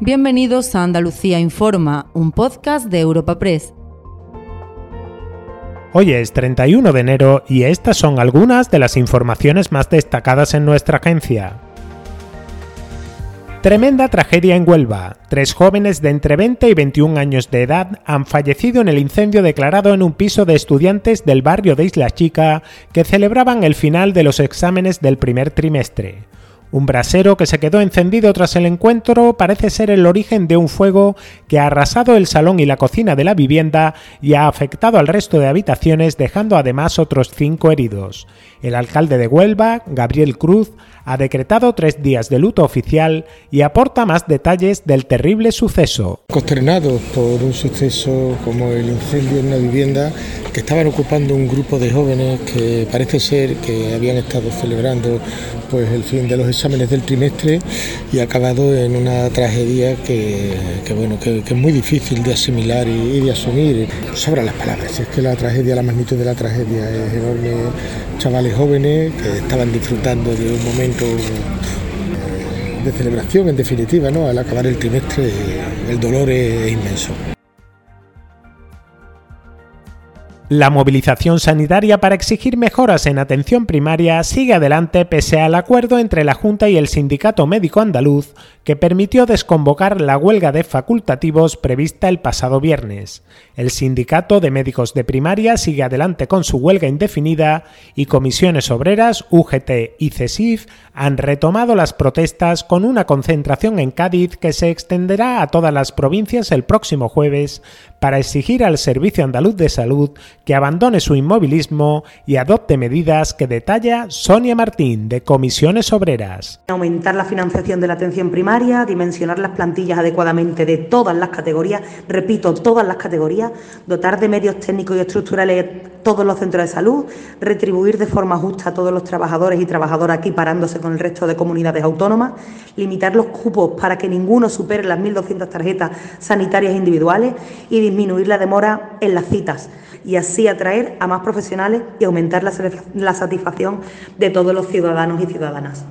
Bienvenidos a Andalucía Informa, un podcast de Europa Press. Hoy es 31 de enero y estas son algunas de las informaciones más destacadas en nuestra agencia. Tremenda tragedia en Huelva. Tres jóvenes de entre 20 y 21 años de edad han fallecido en el incendio declarado en un piso de estudiantes del barrio de Isla Chica que celebraban el final de los exámenes del primer trimestre. Un brasero que se quedó encendido tras el encuentro parece ser el origen de un fuego que ha arrasado el salón y la cocina de la vivienda y ha afectado al resto de habitaciones dejando además otros cinco heridos. El alcalde de Huelva, Gabriel Cruz, ha decretado tres días de luto oficial y aporta más detalles del terrible suceso. Consternados por un suceso como el incendio en una vivienda que estaban ocupando un grupo de jóvenes que parece ser que habían estado celebrando pues el fin de los exámenes del trimestre y acabado en una tragedia que, bueno que, es muy difícil de asimilar y, de asumir. Sobra las palabras, es que la tragedia, la magnitud de la tragedia es enorme. Chavales jóvenes que estaban disfrutando de un momento eh, de celebración, en definitiva, ¿no? Al acabar el trimestre el dolor es inmenso. La movilización sanitaria para exigir mejoras en atención primaria sigue adelante pese al acuerdo entre la Junta y el Sindicato Médico Andaluz que permitió desconvocar la huelga de facultativos prevista el pasado viernes. El Sindicato de Médicos de Primaria sigue adelante con su huelga indefinida y comisiones obreras, UGT y CESIF han retomado las protestas con una concentración en Cádiz que se extenderá a todas las provincias el próximo jueves para exigir al Servicio Andaluz de Salud que abandone su inmovilismo y adopte medidas que detalla Sonia Martín de Comisiones Obreras. Aumentar la financiación de la atención primaria, dimensionar las plantillas adecuadamente de todas las categorías, repito, todas las categorías, dotar de medios técnicos y estructurales todos los centros de salud, retribuir de forma justa a todos los trabajadores y trabajadoras equiparándose con el resto de comunidades autónomas, limitar los cupos para que ninguno supere las 1.200 tarjetas sanitarias individuales y disminuir la demora en las citas y así atraer a más profesionales y aumentar la, la satisfacción de todos los ciudadanos y ciudadanas.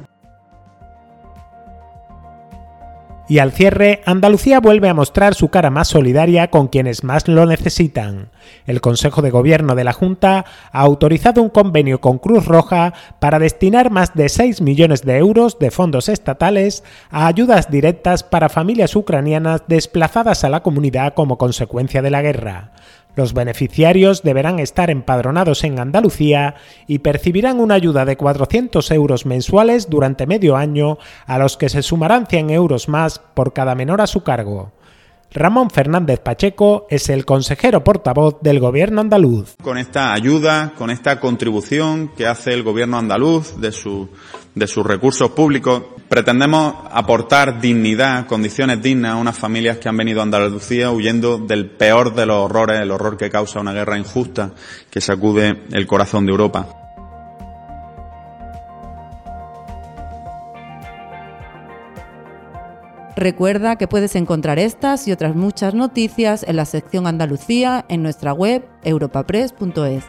Y al cierre, Andalucía vuelve a mostrar su cara más solidaria con quienes más lo necesitan. El Consejo de Gobierno de la Junta ha autorizado un convenio con Cruz Roja para destinar más de 6 millones de euros de fondos estatales a ayudas directas para familias ucranianas desplazadas a la comunidad como consecuencia de la guerra. Los beneficiarios deberán estar empadronados en Andalucía y percibirán una ayuda de 400 euros mensuales durante medio año, a los que se sumarán 100 euros más por cada menor a su cargo. Ramón Fernández Pacheco es el consejero portavoz del gobierno andaluz. Con esta ayuda, con esta contribución que hace el gobierno andaluz de, de sus recursos públicos, pretendemos aportar dignidad, condiciones dignas a unas familias que han venido a Andalucía huyendo del peor de los horrores, el horror que causa una guerra injusta que sacude el corazón de Europa. Recuerda que puedes encontrar estas y otras muchas noticias en la sección Andalucía en nuestra web europapress.es.